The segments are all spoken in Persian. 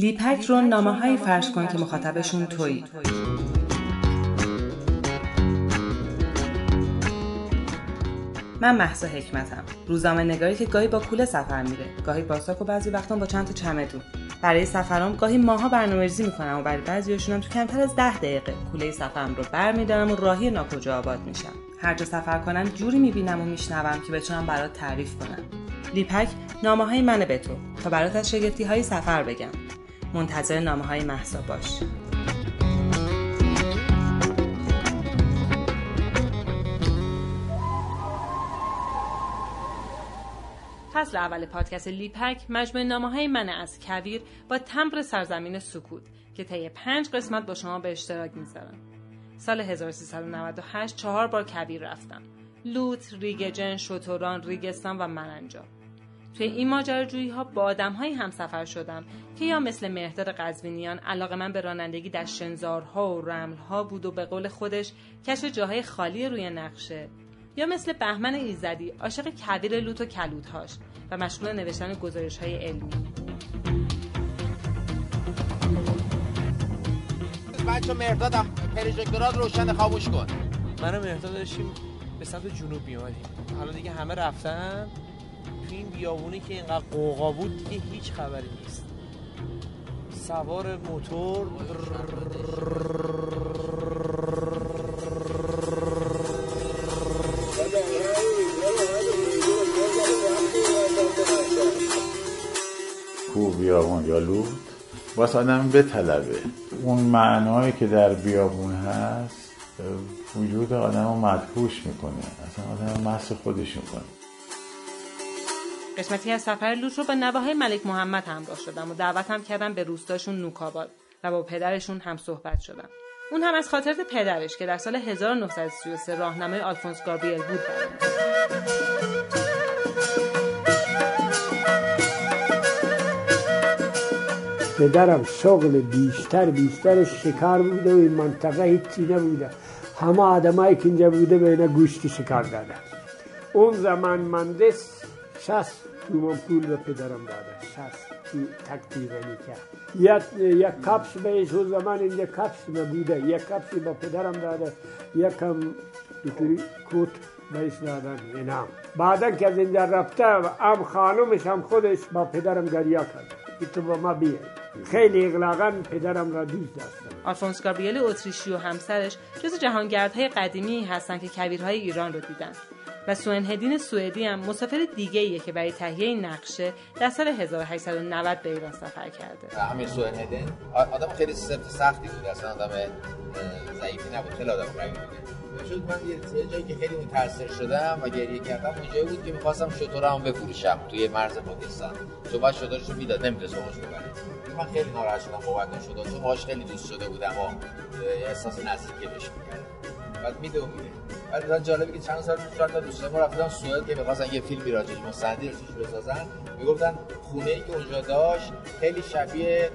لیپک رو نامه های فرض کن که مخاطبشون تویی. من محسا حکمتم. روزنامه نگاری که گاهی با کوله سفر میره. گاهی با ساک و بعضی وقتا با چند تا چمدون برای سفرام گاهی ماها برنامه‌ریزی می‌کنم و برای بعضیاشونم تو کمتر از ده دقیقه. کوله سفرم رو برمیدارم و راهی ناکجا آباد میشم. هر جا سفر کنم جوری می‌بینم و میشنوم که بتونم برات تعریف کنم. لیپک نامه های منه به تو. تا برات از شگفتی های سفر بگم. منتظر نامه های محسا باش. فصل اول پادکست لیپک مجموعه نامه های من از کویر با تمبر سرزمین سکوت که طی پنج قسمت با شما به اشتراک می‌ذارم. سال 1398 چهار بار کویر رفتم. لوت، ریگجن، شتوران، ریگستان و مننجا توی این ماجراجویی ها با آدم های همسفر شدم که یا مثل مهداد قزوینیان علاقه من به رانندگی در شنزارها و رملها بود و به قول خودش کشف جاهای خالی روی نقشه یا مثل بهمن ایزدی عاشق کویر لوت و کلودهاش و مشغول نوشتن گزارش های علمی. بچه مردادم پروژکتورات روشن خاموش کن. من و مرداد داشتیم به سمت جنوب میامدیم حالا دیگه همه رفتن؟ تو این بیابونی که اینقدر قوقا بود دیگه هیچ خبری نیست. سوار موتور. کو بیابون یا لود آدم بطلبه. اون معنایی که در بیابون هست وجود آدم رو مدهوش می‌کنه. اصلا آدم محص خودش می‌کنه. قسمتی از سفر لوت رو به نواهای ملک محمد همراه شدم و هم کردم به روستاشون نوکاباد و با پدرشون هم صحبت شدم. اون هم از خاطرات پدرش که در سال 1933 راهنمای آلفونس گابریل بود پدرم شغل بیشتر بیشتر شکار بوده و این منطقه هیچی نبوده. همه آدمایی که اینجا بوده به اینا گوشت شکار داده اون زمان مندس شست تومان پول به پدرم داده. شست کرد یک یک کپس بهش اون زمان اینجا کپس بوده. یک کپس به پدرم داده. یکم دوتری کوت بهش دادن. اینام. بعدا که از اینجا رفته ام خانومش هم خودش با پدرم گریه کرد. که تو با ما بیا خیلی علاقه پدرم را دوست داشتم. آلفونس گابریل اتریشی و همسرش جز جهانگردهای قدیمی هستند که کویرهای ایران رو دیدن. و سون هدین سوئدی هم مسافر دیگه ایه که برای تهیه این نقشه در سال 1890 به ایران سفر کرده. همین سون هدین آدم خیلی سفت سختی بود. اصلا آدم ضعیفی نبود. خیلی آدم قوی بود. شد من یه جایی که خیلی متاثر شدم و گریه کردم اونجایی بود که می‌خواستم شترم بفروشم توی مرز پاکستان. چون بعد شطورشو می‌داد نمی‌تونست باهاش ببره. من خیلی ناراحت شدم بابت اون شطور چون باهاش خیلی دوست شده بودم و احساس نزدیکی بهش می‌کردم. بعد میده و میده بعد من جالبه که چند سال پیش تا دوستان ما رفتن سوئد که می‌خواستن یه فیلمی راجعش مستندی راجعش بسازن. می‌گفتن خونه ای که اونجا داشت خیلی شبیه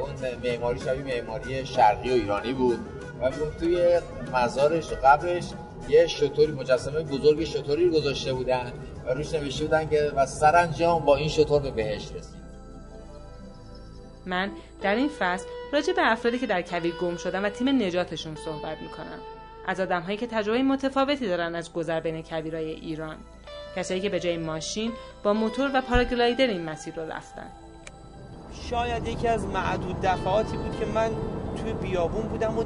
اون معماری شبیه معماری شرقی و ایرانی بود. و می‌گفت توی مزارش و قبرش یه شطوری مجسمه بزرگ شطوری گذاشته بودن و روش نوشته بودن که و سرانجام با این شطور به بهشت رسید. من در این فصل راجع به افرادی که در کویر گم شدن و تیم نجاتشون صحبت می‌کنم. از آدم هایی که تجربه متفاوتی دارن از گذر بین کویرهای ایران. کسایی که به جای ماشین با موتور و پاراگلایدر این مسیر رو رفتن. شاید یکی از معدود دفعاتی بود که من توی بیابون بودم و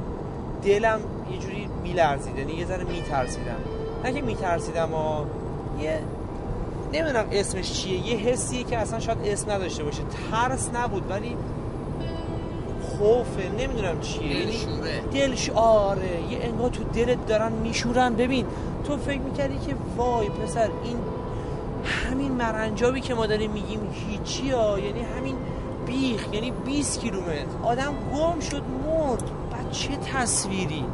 دلم یه جوری میلرزید یعنی یه ذره میترسیدم. نه که میترسیدم و یه نمی‌دونم اسمش چیه یه حسیه که اصلا شاید اسم نداشته باشه. ترس نبود ولی خوفه نمی‌دونم چیه. دلشوره دلش آره یه انگار تو دلت دارن میشورن. ببین تو فکر می‌کردی که وای پسر این همین مرنجابی که ما داریم میگیم هیچی ها. یعنی همین بیخ یعنی 20 کیلومتر. آدم گم شد مرد. بعد چه تصویری؟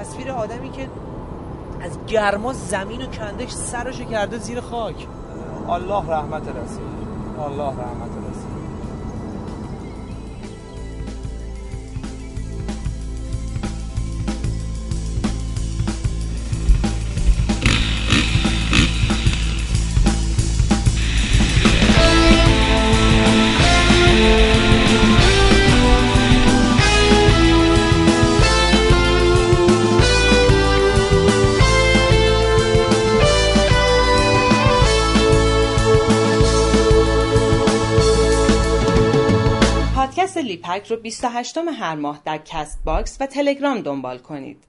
تصویر آدمی که از گرما زمین و کندش سرشو کرده زیر خاک. الله رحمت رسید الله رحمت رسید پادکست لیپک رو 28 هر ماه در کست باکس و تلگرام دنبال کنید.